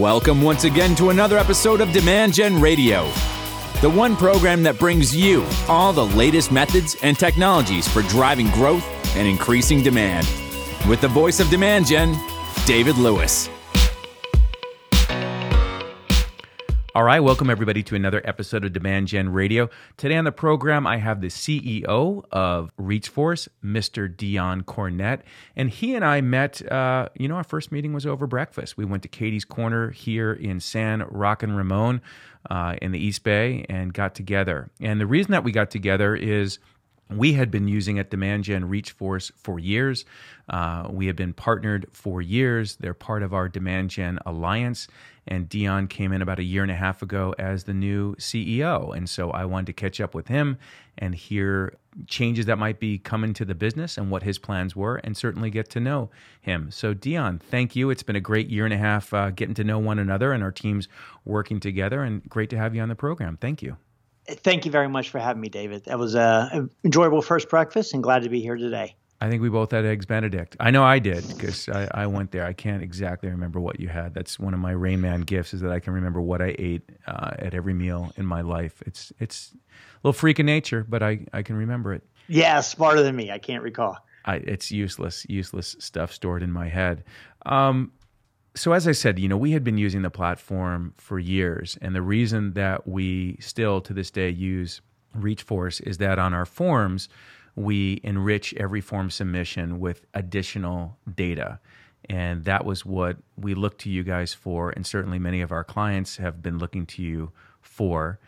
Welcome once again to another episode of Demand Gen Radio, the one program that brings you all the latest methods and technologies for driving growth and increasing demand. With the voice of Demand Gen, David Lewis. All right, welcome everybody to another episode of Demand Gen Radio. Today on the program, I have the CEO of ReachForce, Mr. Dion Cornett, and he and I met. Uh, you know, our first meeting was over breakfast. We went to Katie's Corner here in San Joaquin Ramon uh, in the East Bay and got together. And the reason that we got together is we had been using at Demand Gen ReachForce for years. Uh, we have been partnered for years. They're part of our Demand Gen Alliance. And Dion came in about a year and a half ago as the new CEO. And so I wanted to catch up with him and hear changes that might be coming to the business and what his plans were, and certainly get to know him. So, Dion, thank you. It's been a great year and a half uh, getting to know one another and our teams working together, and great to have you on the program. Thank you. Thank you very much for having me, David. That was an enjoyable first breakfast and glad to be here today. I think we both had eggs Benedict. I know I did because I, I, went there. I can't exactly remember what you had. That's one of my Rain Man gifts is that I can remember what I ate uh, at every meal in my life. It's it's a little freak of nature, but I, I can remember it. Yeah, smarter than me. I can't recall. I, it's useless, useless stuff stored in my head. Um, so as I said, you know, we had been using the platform for years, and the reason that we still to this day use ReachForce is that on our forms we enrich every form submission with additional data. And that was what we looked to you guys for, and certainly many of our clients have been looking to you for.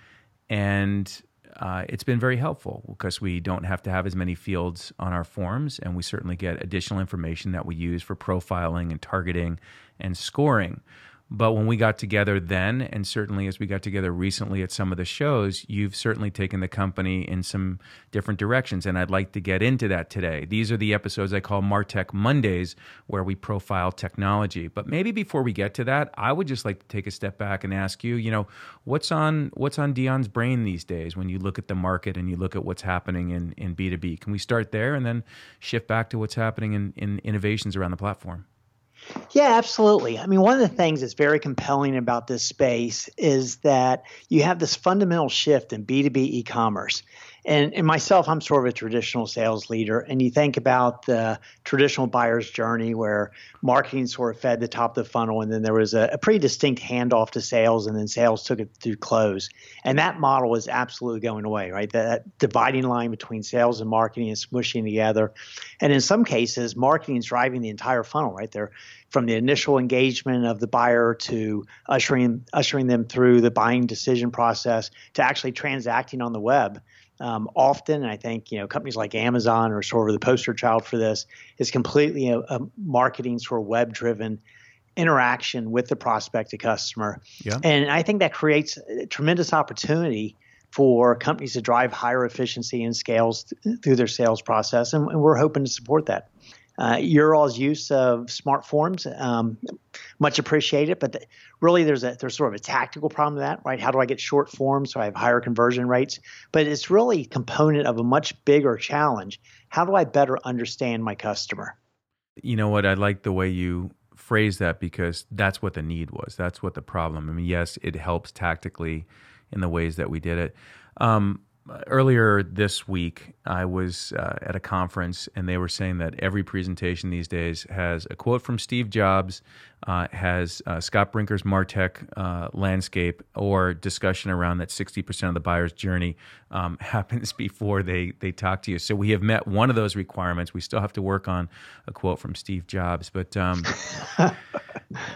And uh, it's been very helpful because we don't have to have as many fields on our forms, and we certainly get additional information that we use for profiling and targeting and scoring. But when we got together then, and certainly as we got together recently at some of the shows, you've certainly taken the company in some different directions. And I'd like to get into that today. These are the episodes I call Martech Mondays, where we profile technology. But maybe before we get to that, I would just like to take a step back and ask you, you know, what's on what's on Dion's brain these days when you look at the market and you look at what's happening in, in B2B? Can we start there and then shift back to what's happening in, in innovations around the platform? Yeah, absolutely. I mean, one of the things that's very compelling about this space is that you have this fundamental shift in B2B e commerce. And, and myself, I'm sort of a traditional sales leader. And you think about the traditional buyer's journey where marketing sort of fed the top of the funnel, and then there was a, a pretty distinct handoff to sales, and then sales took it through close. And that model is absolutely going away, right? That, that dividing line between sales and marketing is smushing together. And in some cases, marketing is driving the entire funnel, right? They're from the initial engagement of the buyer to ushering ushering them through the buying decision process to actually transacting on the web um, often. And I think you know companies like Amazon are sort of the poster child for this. Is completely a, a marketing sort of web driven interaction with the prospect to customer. Yeah. And I think that creates a tremendous opportunity for companies to drive higher efficiency and scales th- through their sales process. And, and, we're hoping to support that uh, your all's use of smart forms, um, much appreciated. But really, there's a there's sort of a tactical problem with that, right? How do I get short forms so I have higher conversion rates? But it's really a component of a much bigger challenge. How do I better understand my customer? You know what? I like the way you phrase that because that's what the need was. That's what the problem. I mean, yes, it helps tactically in the ways that we did it. Um, earlier this week, I was uh, at a conference and they were saying that every presentation these days has a quote from Steve Jobs, uh, has uh, Scott Brinker's Martech uh, landscape, or discussion around that 60% of the buyer's journey um, happens before they, they talk to you. So we have met one of those requirements. We still have to work on a quote from Steve Jobs, but. Um,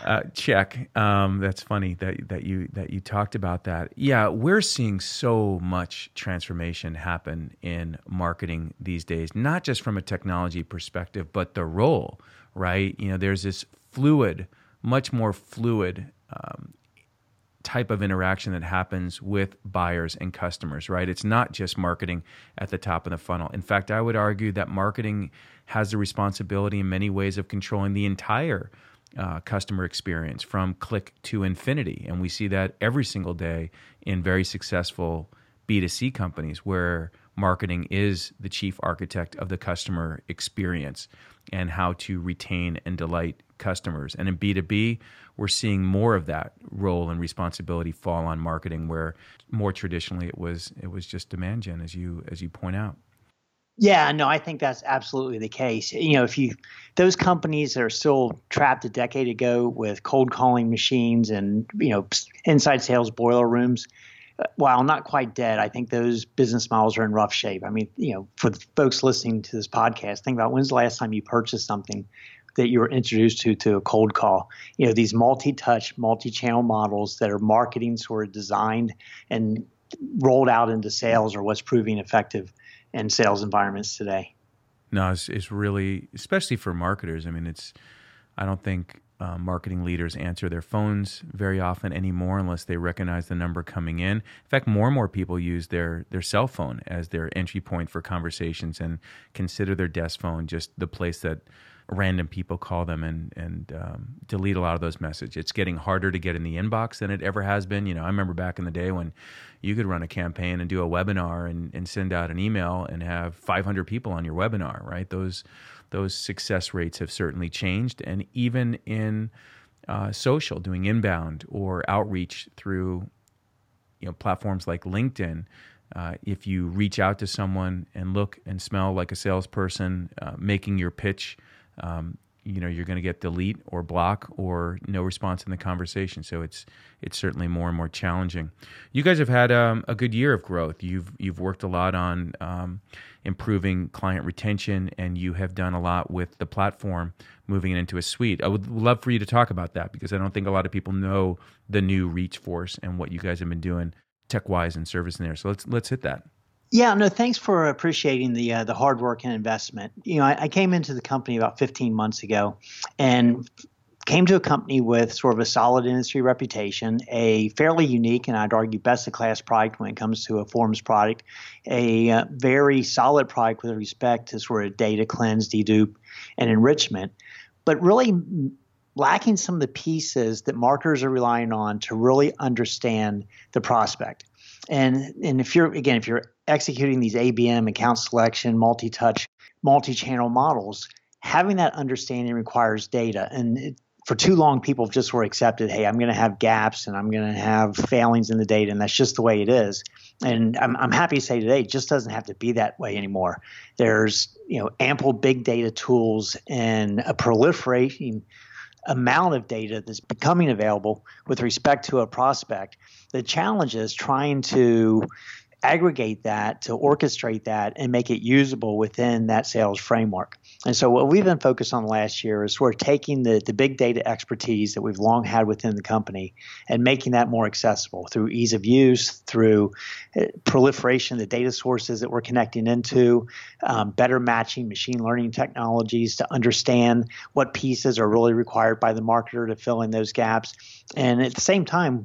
uh, check. Um, that's funny that that you that you talked about that. Yeah, we're seeing so much transformation happen in marketing these days, not just from a technology perspective, but the role. Right? You know, there's this fluid, much more fluid um, type of interaction that happens with buyers and customers, right? It's not just marketing at the top of the funnel. In fact, I would argue that marketing has the responsibility in many ways of controlling the entire uh, customer experience from click to infinity. And we see that every single day in very successful B2C companies where marketing is the chief architect of the customer experience and how to retain and delight customers. And in B2B, we're seeing more of that role and responsibility fall on marketing where more traditionally it was it was just demand gen as you as you point out. Yeah, no, I think that's absolutely the case. You know, if you those companies that are still trapped a decade ago with cold calling machines and you know inside sales boiler rooms, uh, while not quite dead, I think those business models are in rough shape. I mean, you know, for the folks listening to this podcast, think about when's the last time you purchased something that you were introduced to to a cold call. You know, these multi-touch, multi-channel models that are marketing sort of designed and rolled out into sales or what's proving effective in sales environments today. No, it's, it's really, especially for marketers. I mean, it's, I don't think uh, marketing leaders answer their phones very often anymore unless they recognize the number coming in. In fact, more and more people use their their cell phone as their entry point for conversations and consider their desk phone just the place that random people call them and and um, delete a lot of those messages. It's getting harder to get in the inbox than it ever has been. You know, I remember back in the day when you could run a campaign and do a webinar and, and send out an email and have 500 people on your webinar. Right? Those those success rates have certainly changed, and even in uh, social, doing inbound or outreach through you know platforms like LinkedIn. Uh, if you reach out to someone and look and smell like a salesperson, uh, making your pitch um, you know you're going to get delete or block or no response in the conversation. So it's it's certainly more and more challenging. You guys have had um, a good year of growth. You've you've worked a lot on um, improving client retention, and you have done a lot with the platform moving it into a suite. I would love for you to talk about that because I don't think a lot of people know the new ReachForce and what you guys have been doing tech wise and service in there. So let's let's hit that. Yeah, no, thanks for appreciating the uh, the hard work and investment. You know, I, I, came into the company about 15 months ago, and came to a company with sort of a solid industry reputation, a fairly unique and I'd argue best of class product when it comes to a forms product, a uh, very solid product with respect to sort of data cleanse, dedupe, and enrichment, but really lacking some of the pieces that marketers are relying on to really understand the prospect. And and if you're again if you're executing these ABM account selection, multi-touch, multi-channel models, having that understanding requires data. And it, for too long, people just were accepted, hey, I'm going to have gaps and I'm going to have failings in the data, and that's just the way it is. And I'm, I'm happy to say today, it just doesn't have to be that way anymore. There's you know ample big data tools and a proliferating amount of data that's becoming available with respect to a prospect. The challenge is trying to aggregate that to orchestrate that and make it usable within that sales framework. And so what we've been focused on last year is of taking the, the big data expertise that we've long had within the company and making that more accessible through ease of use, through uh, proliferation of the data sources that we're connecting into, um, better matching machine learning technologies to understand what pieces are really required by the marketer to fill in those gaps. And at the same time,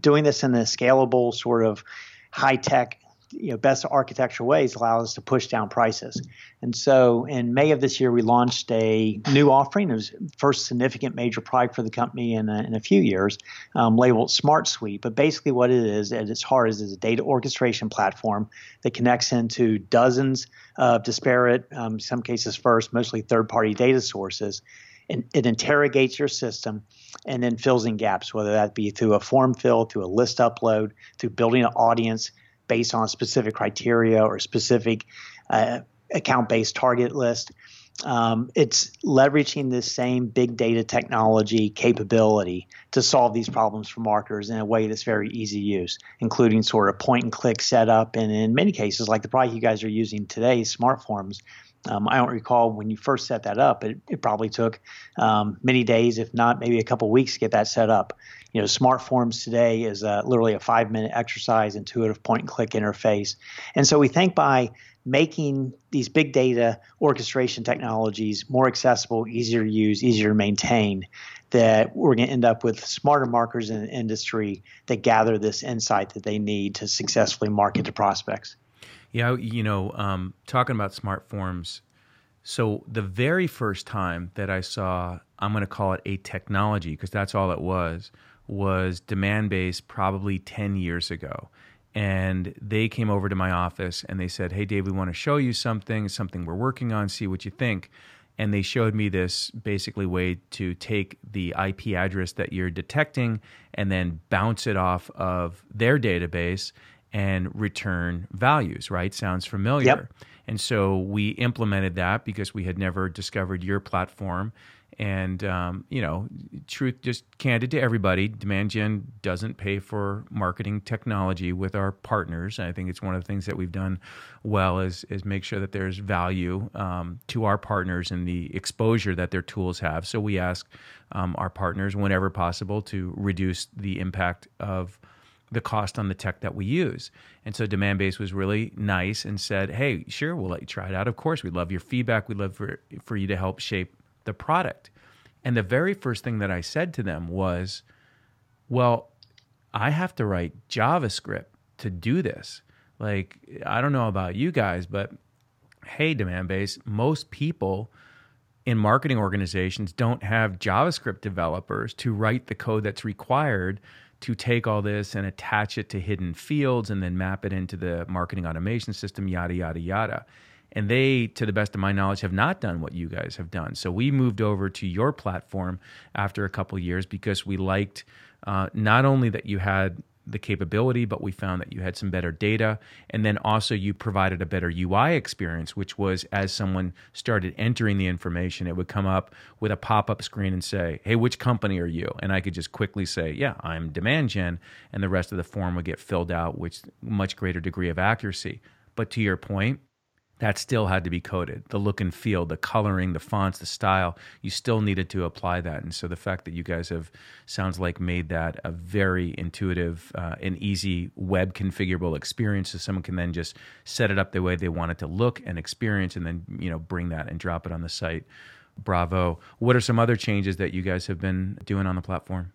doing this in a scalable sort of high tech you know best architectural ways allow us to push down prices. And so in May of this year, we launched a new offering. It was first significant major product for the company in a, in a few years, um, labeled Smart Suite. But basically, what it is at its heart is, is a data orchestration platform that connects into dozens of disparate, um, some cases first, mostly third-party data sources. And it interrogates your system and then fills in gaps, whether that be through a form fill, through a list upload, through building an audience based on specific criteria or specific uh, account based target list. Um, it's leveraging this same big data technology capability to solve these problems for marketers in a way that's very easy to use, including sort of point and click setup. And in many cases, like the product you guys are using today, SmartForms, um, I don't recall when you first set that up. It, it probably took um, many days, if not maybe a couple weeks, to get that set up. You know, Smart Forms today is uh, literally a five-minute exercise, intuitive point-and-click interface, and so we think by making these big data orchestration technologies more accessible, easier to use, easier to maintain, that we're going to end up with smarter markers in the industry that gather this insight that they need to successfully market to prospects. Yeah, you know, um, talking about smart forms. So the very first time that I saw, I'm going to call it a technology because that's all it was, was Demandbase probably 10 years ago. and they came over to my office and they said, "Hey, Dave, we want to show you something, something we're working on. See what you think." And they showed me this basically way to take the IP address that you're detecting and then bounce it off of their database and return values. Right? Sounds familiar. Yep. And so we implemented that because we had never discovered your platform and um, you know, truth just candid to everybody, Demand Gen doesn't pay for marketing technology with our partners. I think it's one of the things that we've done well is is make sure that there's value um, to our partners and the exposure that their tools have. So we ask um, our partners whenever possible to reduce the impact of the cost on the tech that we use. And so Demandbase was really nice and said, "Hey, sure, we'll let you try it out. Of course, we'd love your feedback. We'd love for for you to help shape the product. And the very first thing that I said to them was, well, I have to write JavaScript to do this. Like, I don't know about you guys, but hey, Demandbase, most people in marketing organizations don't have JavaScript developers to write the code that's required to take all this and attach it to hidden fields and then map it into the marketing automation system, yada, yada, yada. And they, to the best of my knowledge, have not done what you guys have done. So we moved over to your platform after a couple years because we liked uh, not only that you had the capability, but we found that you had some better data. And then also you provided a better UI experience, which was as someone started entering the information, it would come up with a pop up screen and say, Hey, which company are you? And I could just quickly say, Yeah, I'm Demand Gen. And the rest of the form would get filled out with much greater degree of accuracy. But to your point, that still had to be coded. The look and feel, the coloring, the fonts, the style, you still needed to apply that. And so the fact that you guys have, sounds like, made that a very intuitive uh, and easy web configurable experience so someone can then just set it up the way they want it to look and experience and then, you know, bring that and drop it on the site. Bravo. What are some other changes that you guys have been doing on the platform?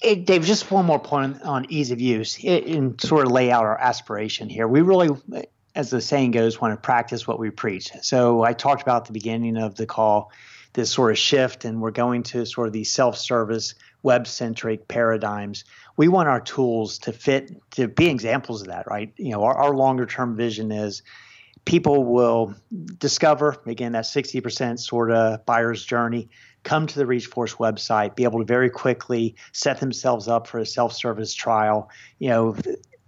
Hey, Dave, just one more point on ease of use and sort of lay out our aspiration here. We really as the saying goes, want to practice what we preach. So I talked about the beginning of the call this sort of shift, and we're going to sort of these self-service, web-centric paradigms. We want our tools to fit to be examples of that, right? You know, our, our longer-term vision is people will discover again that 60% sort of buyer's journey come to the reachforce website be able to very quickly set themselves up for a self-service trial you know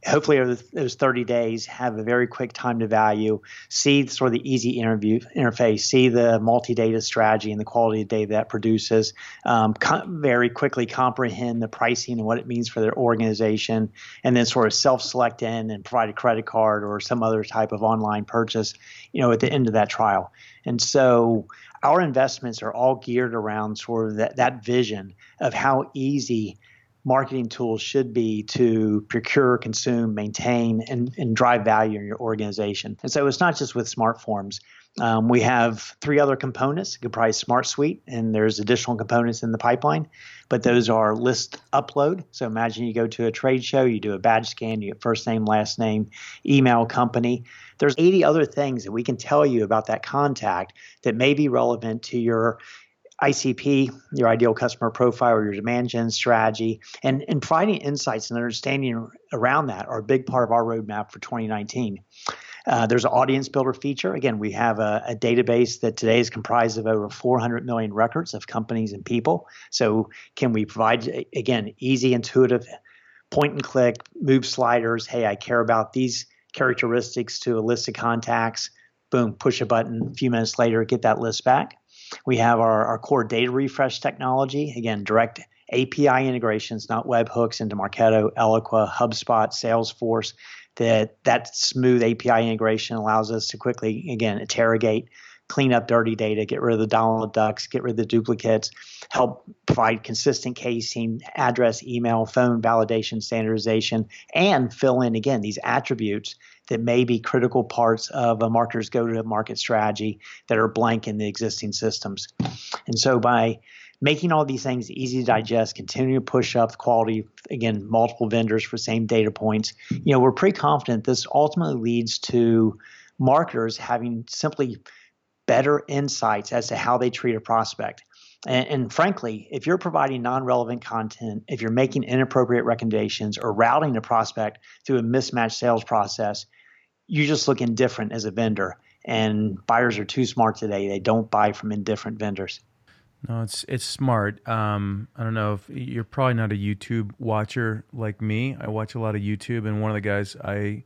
hopefully over those 30 days have a very quick time to value see sort of the easy interview interface see the multi-data strategy and the quality of data that produces um, very quickly comprehend the pricing and what it means for their organization and then sort of self-select in and provide a credit card or some other type of online purchase you know at the end of that trial. And so our investments are all geared around sort of that, that vision of how easy marketing tools should be to procure, consume, maintain, and, and drive value in your organization. And so it's not just with smart forms. Um, we have three other components comprise Smart Suite, and there's additional components in the pipeline, but those are list upload. So imagine you go to a trade show, you do a badge scan, you get first name, last name, email, company. There's 80 other things that we can tell you about that contact that may be relevant to your ICP, your ideal customer profile, or your demand gen strategy, and, and providing insights and understanding around that are a big part of our roadmap for 2019. Uh, there's an audience builder feature. Again, we have a, a, database that today is comprised of over 400 million records of companies and people. So, can we provide, again, easy, intuitive, point and click, move sliders? Hey, I care about these characteristics to a list of contacts. Boom, push a button. A few minutes later, get that list back. We have our, our core data refresh technology, again, direct API integrations, not webhooks into Marketo, Eloqua, HubSpot, Salesforce. That that smooth API integration allows us to quickly, again, interrogate, clean up dirty data, get rid of the download ducks, get rid of the duplicates, help provide consistent casing, address, email, phone validation, standardization, and fill in again these attributes that may be critical parts of a marketer's go to market strategy that are blank in the existing systems. And so by making all these things easy to digest, continue to push up the quality, again, multiple vendors for same data points, you know, we're pretty confident this ultimately leads to marketers having simply better insights as to how they treat a prospect. And, and, frankly, if you're providing non relevant content, if you're making inappropriate recommendations or routing a prospect through a mismatched sales process, you just look indifferent as a vendor. And buyers are too smart today. They don't buy from indifferent vendors. No, it's it's smart. Um, I don't know if you're probably not a YouTube watcher like me. I watch a lot of YouTube, and one of the guys I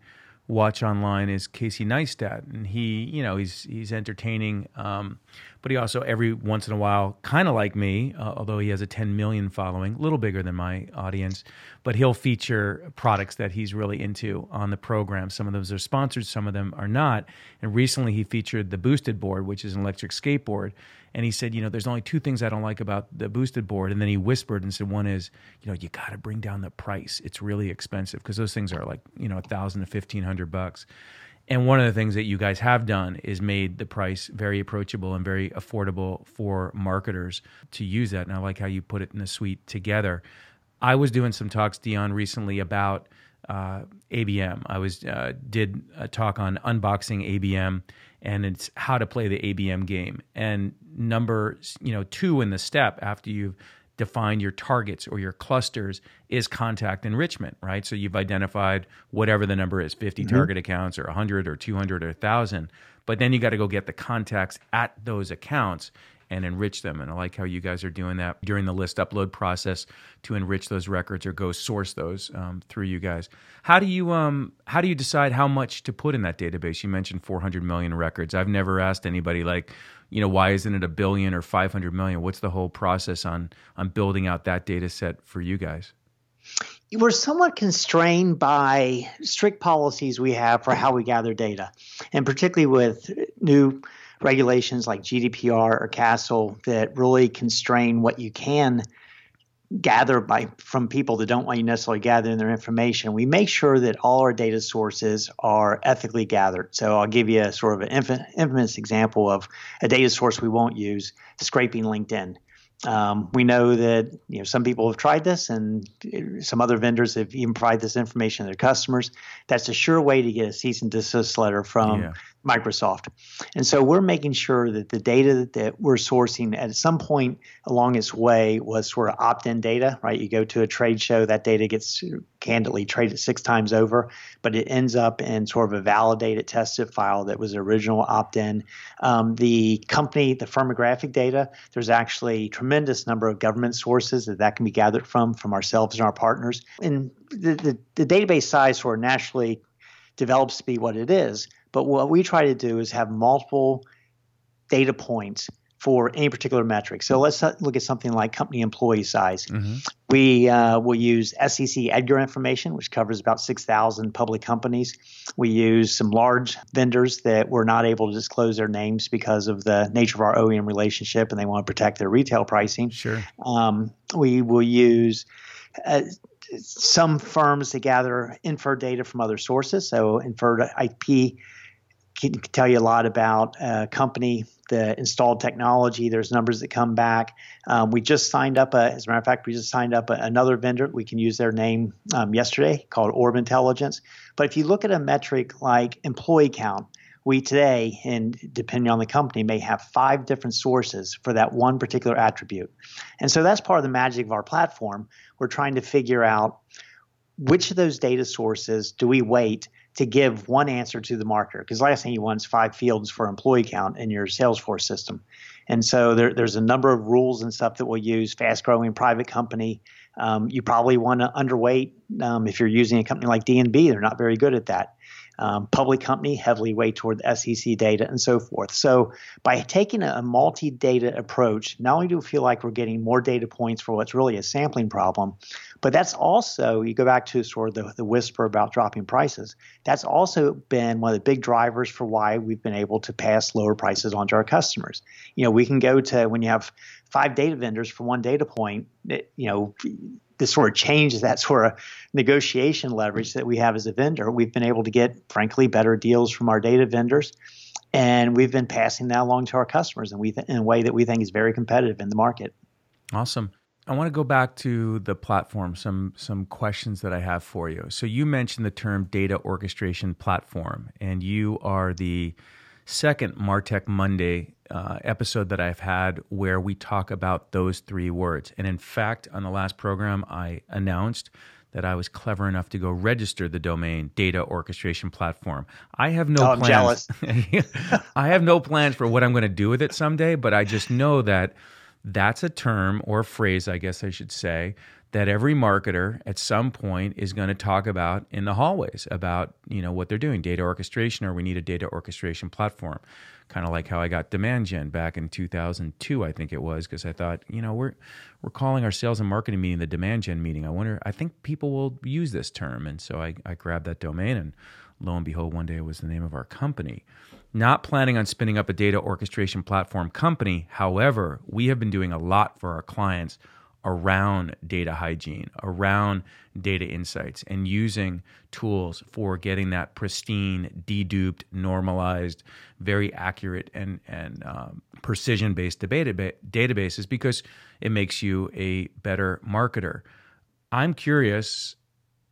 watch online is Casey Neistat, and he, you know, he's he's entertaining, um, but he also every once in a while, kind of like me, uh, although he has a 10 million following, a little bigger than my audience, but he'll feature products that he's really into on the program. Some of those are sponsored, some of them are not. And recently, he featured the Boosted Board, which is an electric skateboard, and he said, you know, there's only two things I don't like about the boosted board. And then he whispered and said, one is, you know, you got to bring down the price. It's really expensive because those things are like, you know, a thousand to fifteen hundred bucks. And one of the things that you guys have done is made the price very approachable and very affordable for marketers to use that. And I like how you put it in a suite together. I was doing some talks, Dion, recently about uh, ABM. I was uh, did a talk on unboxing ABM and it's how to play the ABM game. And number, you know, two in the step after you've defined your targets or your clusters is contact enrichment, right? So you've identified whatever the number is, 50 mm-hmm. target accounts or 100 or 200 or 1000, but then you got to go get the contacts at those accounts and enrich them. And I like how you guys are doing that during the list upload process to enrich those records or go source those um, through you guys. How do you um, how do you decide how much to put in that database? You mentioned 400 million records. I've never asked anybody like, you know, why isn't it a billion or 500 million? What's the whole process on on building out that data set for you guys? we're somewhat constrained by strict policies we have for how we gather data, and particularly with new regulations like GDPR or CASL that really constrain what you can gather by from people that don't want you necessarily gathering their information. We make sure that all our data sources are ethically gathered. So I'll give you a sort of an infamous example of a data source we won't use: scraping LinkedIn. Um, we know that you know some people have tried this, and some other vendors have even provided this information to their customers. That's a sure way to get a cease and desist letter from yeah. Microsoft. And so we're making sure that the data that we're sourcing at some point along its way was sort of opt-in data, right? You go to a trade show, that data gets candidly traded six times over, but it ends up in sort of a validated tested file that was original opt-in. Um, the company, the firmographic data, there's actually a tremendous number of government sources that that can be gathered from, from ourselves and our partners. And the, the, the database size sort of naturally develops to be what it is but what we try to do is have multiple data points for any particular metric. So let's look at something like company employee size. Mm-hmm. We uh, will use SEC EDGAR information, which covers about 6,000 public companies. We use some large vendors that we're not able to disclose their names because of the nature of our OEM relationship and they want to protect their retail pricing. Sure. Um, we will use uh, some firms to gather inferred data from other sources. So inferred IP can tell you a lot about a company, the installed technology. There's numbers that come back. Um, we just signed up, a, as a matter of fact, we just signed up a, another vendor. We can use their name um, yesterday called Orb Intelligence. But if you look at a metric like employee count, we today, and depending on the company, may have five different sources for that one particular attribute. And so that's part of the magic of our platform. We're trying to figure out which of those data sources do we weight to give one answer to the marketer because last thing you want is five fields for employee count in your Salesforce system. And so there, there's a number of rules and stuff that we'll use. Fast growing private company, um, you probably want to underweight um, if you're using a company like D&B. They're not very good at that um, public company heavily weighed toward the SEC data and so forth. So by taking a, a multi-data approach, not only do we feel like we're getting more data points for what's really a sampling problem, but that's also you go back to sort of the, the whisper about dropping prices. That's also been one of the big drivers for why we've been able to pass lower prices onto our customers. You know, we can go to when you have five data vendors for one data point. It, you know, this sort of changes that sort of negotiation leverage that we have as a vendor. We've been able to get, frankly, better deals from our data vendors, and we've been passing that along to our customers, and we th- in a way that we think is very competitive in the market. Awesome. I want to go back to the platform. Some some questions that I have for you. So you mentioned the term data orchestration platform, and you are the second Martech Monday uh, episode that I've had where we talk about those three words. And in fact, on the last program, I announced that I was clever enough to go register the domain data orchestration platform. I have no oh, plans. I have no plans for what I'm going to do with it someday, but I just know that that's a term or phrase, I guess I should say, that every marketer at some point is going to talk about in the hallways about you know what they're doing. Data orchestration or we need a data orchestration platform. Kind of like how I got demand gen back in 2002 I think it was because I thought you know we're we're calling our sales and marketing meeting the demand gen meeting. I wonder I think people will use this term and so I, I grabbed that domain and lo and behold one day it was the name of our company not planning on spinning up a data orchestration platform company however we have been doing a lot for our clients around data hygiene, around data insights, and using tools for getting that pristine, deduped, normalized, very accurate, and, and um, precision based databases because it makes you a better marketer. I'm curious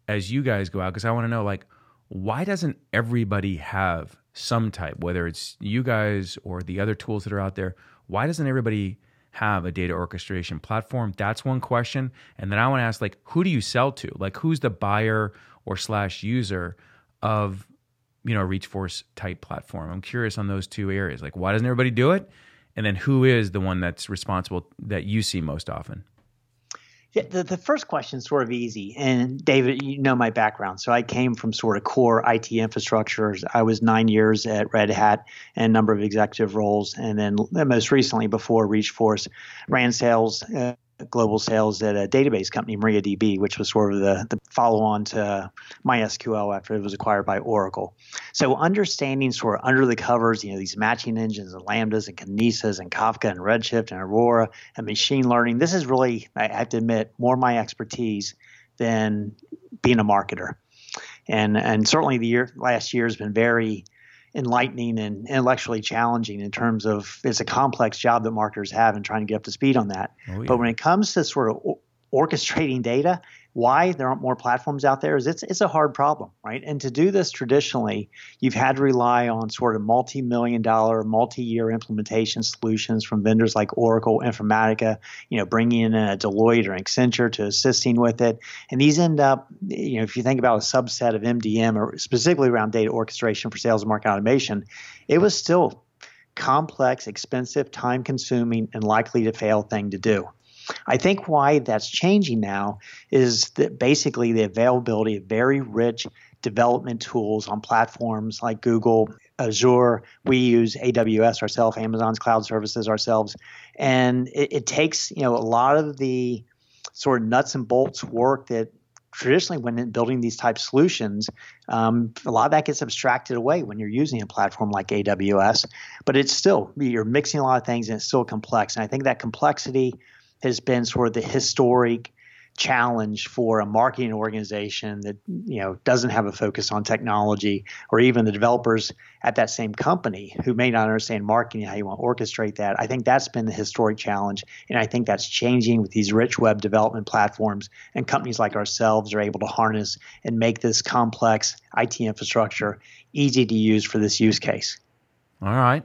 as you guys go out because I want to know like, why doesn't everybody have some type, whether it's you guys or the other tools that are out there? Why doesn't everybody have a data orchestration platform? That's one question. And then I want to ask like who do you sell to? Like who's the buyer or slash user of you know a Reachforce type platform? I'm curious on those two areas. Like why doesn't everybody do it? And then who is the one that's responsible that you see most often? Yeah, the, the first question is sort of easy. And David, you know my background. So I came from sort of core IT infrastructures. I was nine years at Red Hat and a number of executive roles. And then most recently, before Reachforce, ran sales. Uh, global sales at a database company, MariaDB, which was sort of the, the follow on to MySQL after it was acquired by Oracle. So understanding sort of under the covers, you know, these matching engines and Lambdas and Kinesis and Kafka and Redshift and Aurora and machine learning, this is really, I have to admit, more my expertise than being a marketer. And, and certainly the year last year has been very enlightening and intellectually challenging in terms of it's a complex job that marketers have in trying to get up to speed on that. Oh, yeah. But when it comes to sort of orchestrating data, why there aren't more platforms out there is it's it's a hard problem, right? And to do this traditionally, you've had to rely on sort of multi-million dollar, multi-year implementation solutions from vendors like Oracle, Informatica, you know, bringing in a Deloitte or Accenture to assisting with it. And these end up, you know, if you think about a subset of MDM or specifically around data orchestration for sales and market automation, it was still complex, expensive, time consuming, and likely to fail thing to do. I think why that's changing now is that basically the availability of very rich development tools on platforms like Google, Azure. We use AWS ourselves, Amazon's cloud services ourselves, and it, it takes you know a lot of the sort of nuts and bolts work that traditionally when building these type solutions um, a lot of that gets abstracted away when you're using a platform like aws but it's still you're mixing a lot of things and it's still complex and i think that complexity has been sort of the historic challenge for a marketing organization that you know doesn't have a focus on technology or even the developers at that same company who may not understand marketing how you want to orchestrate that. I think that's been the historic challenge and i think that's changing with these rich web development platforms and companies like ourselves are able to harness and make this complex it infrastructure easy to use for this use case. All right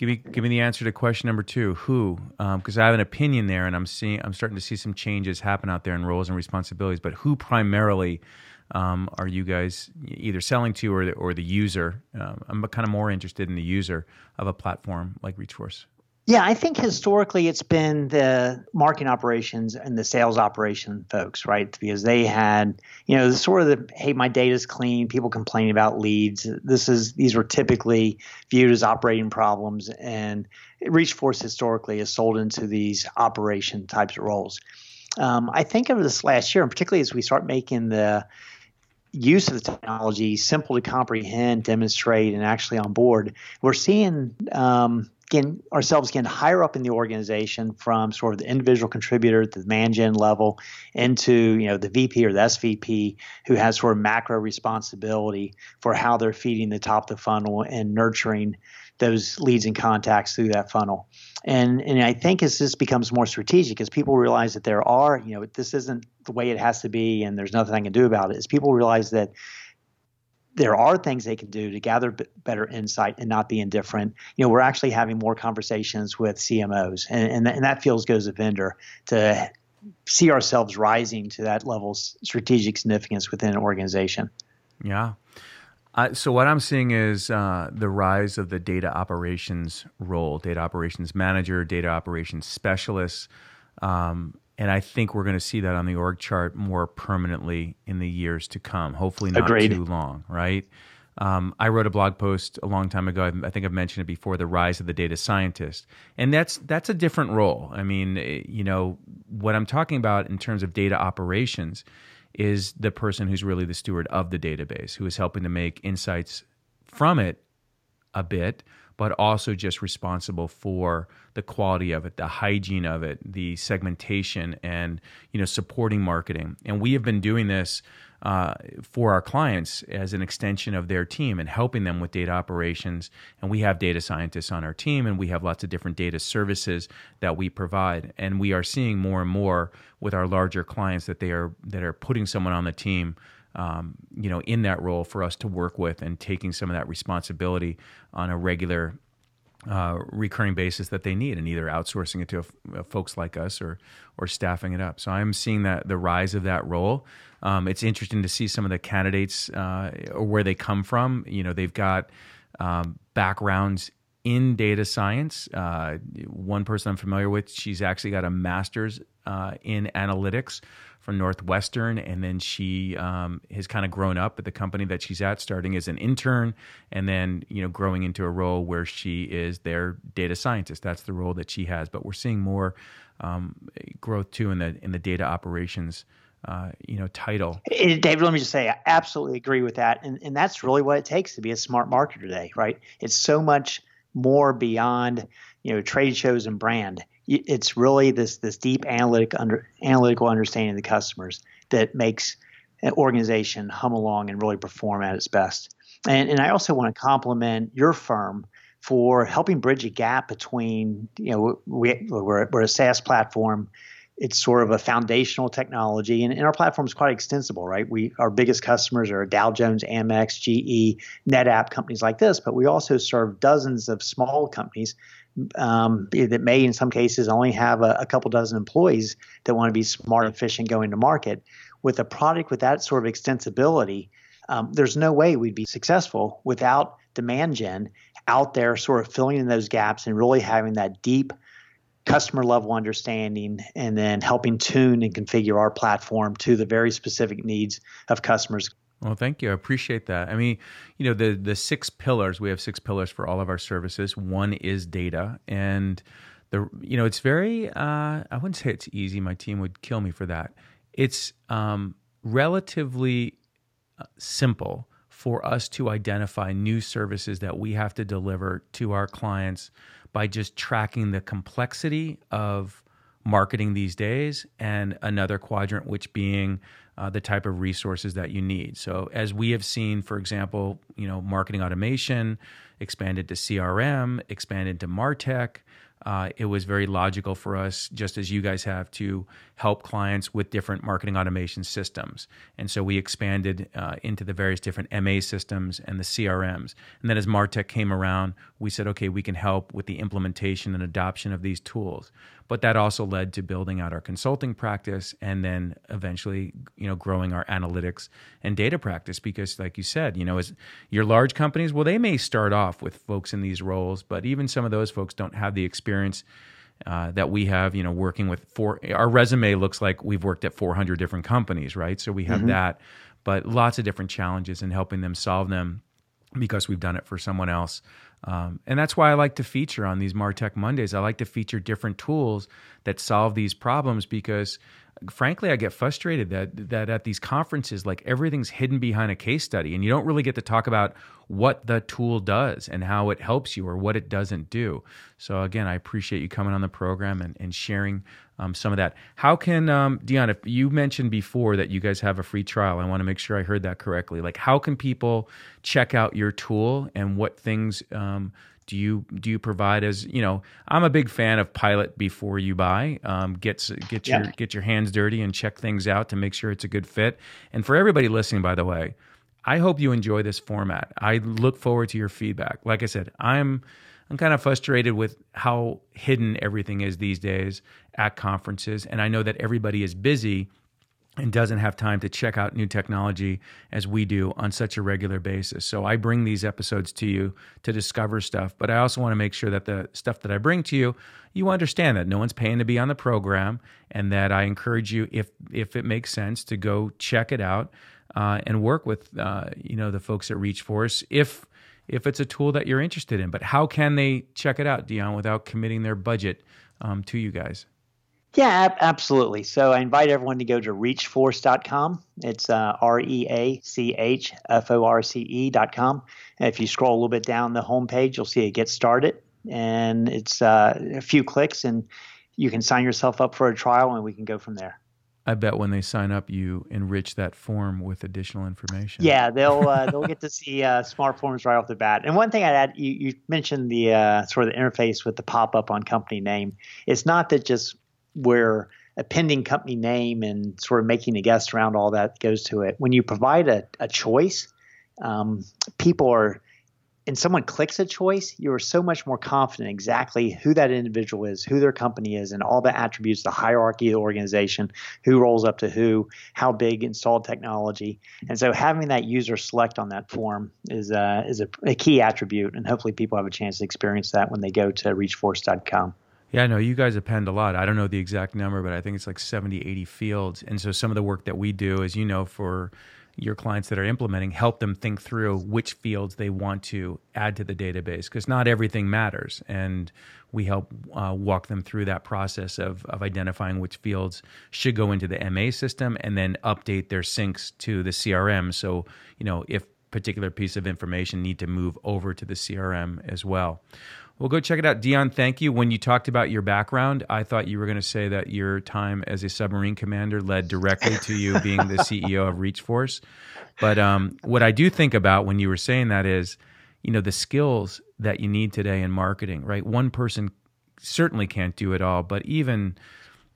Give me give me the answer to question number two. Who? Because um, I have an opinion there, and I'm seeing I'm starting to see some changes happen out there in roles and responsibilities. But who primarily um, are you guys either selling to or the, or the user? Um, I'm kind of more interested in the user of a platform like Reachforce. Yeah, I think historically it's been the marketing operations and the sales operation folks, right? Because they had, you know, sort of the hey, my data's clean. People complaining about leads. This is these were typically viewed as operating problems, and Reachforce historically has sold into these operation types of roles. Um, I think over this last year, and particularly as we start making the use of the technology simple to comprehend, demonstrate, and actually on board, we're seeing um, getting ourselves getting higher up in the organization from sort of the individual contributor to the demand gen level into you know the VP or the SVP who has sort of macro responsibility for how they're feeding the top of the funnel and nurturing those leads and contacts through that funnel. And and I think as this becomes more strategic, as people realize that there are, you know, this isn't the way it has to be and there's nothing I can do about it, as people realize that there are things they can do to gather b- better insight and not be indifferent. You know, we're actually having more conversations with CMOs, and, and, th- and that feels good as a vendor to see ourselves rising to that level of strategic significance within an organization. Yeah. Uh, so what I'm seeing is uh, the rise of the data operations role, data operations manager, data operations specialist, um, and I think we're going to see that on the org chart more permanently in the years to come. Hopefully, not Agreed. too long, right? Um, I wrote a blog post a long time ago. I think I've mentioned it before. The rise of the data scientist, and that's that's a different role. I mean, eh, you know, what I'm talking about in terms of data operations is the person who's really the steward of the database, who is helping to make insights from it a bit, but also just responsible for the quality of it, the hygiene of it, the segmentation, and you know supporting marketing. And we have been doing this uh, for our clients as an extension of their team and helping them with data operations. And we have data scientists on our team, and we have lots of different data services that we provide. And we are seeing more and more with our larger clients that they are that are putting someone on the team um, you know, in that role for us to work with and taking some of that responsibility on a regular, uh, recurring basis that they need, and either outsourcing it to uh, folks like us or or staffing it up. So I'm seeing that the rise of that role. Um, it's interesting to see some of the candidates uh, or where they come from. You know, they've got um, backgrounds in data science. Uh, one person I'm familiar with, she's actually got a master's uh, in analytics from Northwestern, and then she um, has kind of grown up at the company that she's at, starting as an intern, and then you know growing into a role where she is their data scientist. That's the role that she has. But we're seeing more um, growth too in the in the data operations. Uh, you know, title. David, let me just say, I absolutely agree with that, and and that's really what it takes to be a smart marketer today, right? It's so much more beyond you know trade shows and brand it's really this this deep analytic under, analytical understanding of the customers that makes an organization hum along and really perform at its best. And, and I also want to compliment your firm for helping bridge a gap between you know we, we're, we're a SaaS platform. It's sort of a foundational technology, and, and our platform is quite extensible, right? We our biggest customers are Dow Jones, Amex, GE, NetApp, companies like this, but we also serve dozens of small companies um, that may, in some cases, only have a, a couple dozen employees that want to be smart and efficient going to market. With a product with that sort of extensibility, um, there's no way we'd be successful without demand gen out there, sort of filling in those gaps and really having that deep customer level understanding and then helping tune and configure our platform to the very specific needs of customers well, thank you. I appreciate that. I mean, you know, the the six pillars, we have six pillars for all of our services. One is data and the you know, it's very uh I wouldn't say it's easy. My team would kill me for that. It's um relatively uh, simple for us to identify new services that we have to deliver to our clients by just tracking the complexity of marketing these days and another quadrant which being uh, the type of resources that you need. So, as we have seen, for example, you know, marketing automation expanded to CRM, expanded to Martech, uh, it was very logical for us, just as you guys have, to help clients with different marketing automation systems. And so we expanded uh, into the various different MA systems and the CRMs. And then as Martech came around, we said, okay, we can help with the implementation and adoption of these tools. But that also led to building out our consulting practice and then eventually, you know, growing our analytics and data practice. Because, like you said, you know, as your large companies, well, they may start off with folks in these roles, but even some of those folks don't have the experience uh, that we have, you know, working with four. Our resume looks like we've worked at 400 different companies, right? So we have mm-hmm. that, but lots of different challenges and helping them solve them because we've done it for someone else. Um, and that's why I like to feature on these Martech Mondays. I like to feature different tools that solve these problems because frankly, I get frustrated that that at these conferences, like everything's hidden behind a case study, and you don't really get to talk about what the tool does and how it helps you or what it doesn't do. So again, I appreciate you coming on the program and, and sharing um, some of that. How can um, Dion? If you mentioned before that you guys have a free trial, I want to make sure I heard that correctly. Like, how can people check out your tool and what things um, do you do you provide as you know i'm a big fan of pilot before you buy um, get get your get your hands dirty and check things out to make sure it's a good fit and for everybody listening by the way I hope you enjoy this format. I look forward to your feedback. Like I said, I'm I'm kind of frustrated with how hidden everything is these days at conferences, and I know that everybody is busy and doesn't have time to check out new technology as we do on such a regular basis. So I bring these episodes to you to discover stuff, but I also want to make sure that the stuff that I bring to you, you understand that no one's paying to be on the program and that I encourage you if if it makes sense to go check it out uh, and work with uh, you know the folks at Reach ReachForce if if it's a tool that you're interested in. But how can they check it out, Dion, without committing their budget um, to you guys? Yeah, ab- absolutely. So I invite everyone to go to reachforce.com. It's uh, R E A C H F O R C E.com. And if you scroll a little bit down the homepage, you'll see it Get Started. And it's uh, a few clicks, and you can sign yourself up for a trial, and we can go from there. I bet when they sign up, you enrich that form with additional information. Yeah, they'll uh, they'll get to see uh, smart forms right off the bat. And one thing I'd add, you, you mentioned the uh, sort of the interface with the pop up on company name. It's not that just where a pending company name and sort of making a guess around all that goes to it. When you provide a, a choice, um, people are, and someone clicks a choice, you're so much more confident exactly who that individual is, who their company is, and all the attributes, the hierarchy of the organization, who rolls up to who, how big installed technology. And so having that user select on that form is, uh, is a, a key attribute, and hopefully people have a chance to experience that when they go to reachforce.com. Yeah, I know you guys append a lot. I don't know the exact number, but I think it's like 70, 80 fields. And so some of the work that we do, as you know, for your clients that are implementing, help them think through which fields they want to add to the database because not everything matters. And we help uh, walk them through that process of, of identifying which fields should go into the MA system and then update their syncs to the CRM. So, you know, if particular piece of information need to move over to the CRM as well. Well, go check it out. Dion, thank you. When you talked about your background, I thought you were going to say that your time as a submarine commander led directly to you being the CEO of ReachForce. But um, what I do think about when you were saying that is, you know, the skills that you need today in marketing, right? One person certainly can't do it all, but even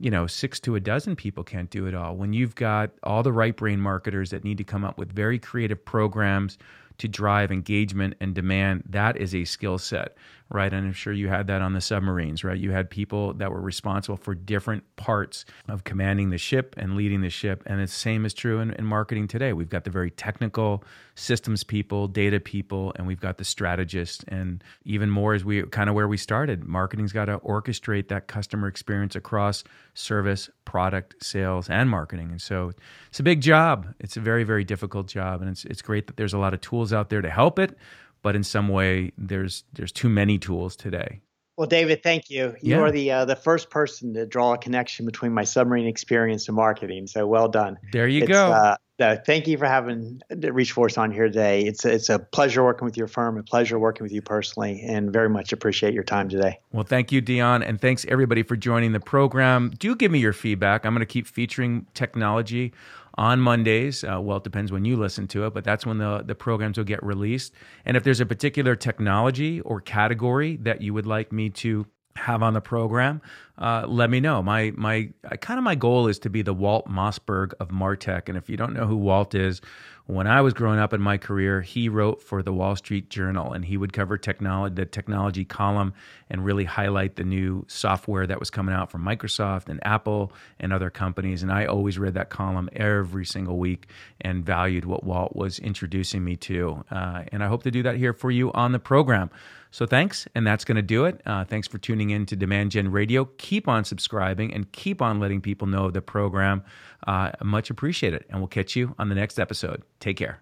you know, six to a dozen people can't do it all. When you've got all the right brain marketers that need to come up with very creative programs to drive engagement and demand, that is a skill set, right? And I'm sure you had that on the submarines, right? You had people that were responsible for different parts of commanding the ship and leading the ship. And the same is true in, in marketing today. We've got the very technical systems people, data people, and we've got the strategists. And even more as we kind of where we started, marketing's got to orchestrate that customer experience across service, product, sales, and marketing. And so it's a big job. It's a very, very difficult job. And it's, it's great that there's a lot of tools out there to help it. But in some way, there's there's too many tools today. Well, David, thank you. You yeah. are the uh, the first person to draw a connection between my submarine experience and marketing. So well done. There you it's, go. Uh, uh, thank you for having ReachForce on here today. It's a, it's a pleasure working with your firm, a pleasure working with you personally, and very much appreciate your time today. Well, thank you, Dion, and thanks everybody for joining the program. Do give me your feedback. I'm going to keep featuring technology on Mondays. Uh, well, it depends when you listen to it, but that's when the, the programs will get released. And if there's a particular technology or category that you would like me to have on the program, uh, let me know. My my kind of my goal is to be the Walt Mossberg of Martech. And if you don't know who Walt is, when I was growing up in my career, he wrote for the Wall Street Journal and he would cover technology, the technology column and really highlight the new software that was coming out from Microsoft and Apple and other companies. And I always read that column every single week and valued what Walt was introducing me to. Uh, and I hope to do that here for you on the program. So thanks, and that's going to do it. Uh, thanks for tuning in to Demand Gen Radio. Keep on subscribing and keep on letting people know the program. Uh, much appreciated, and we'll catch you on the next episode. Take care.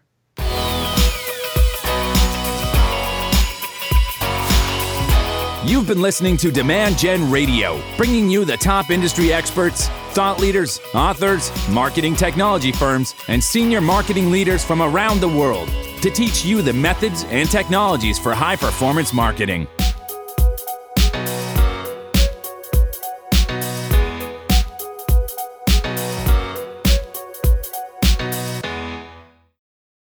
You've been listening to Demand Gen Radio, bringing you the top industry experts, thought leaders, authors, marketing technology firms, and senior marketing leaders from around the world to teach you the methods and technologies for high performance marketing.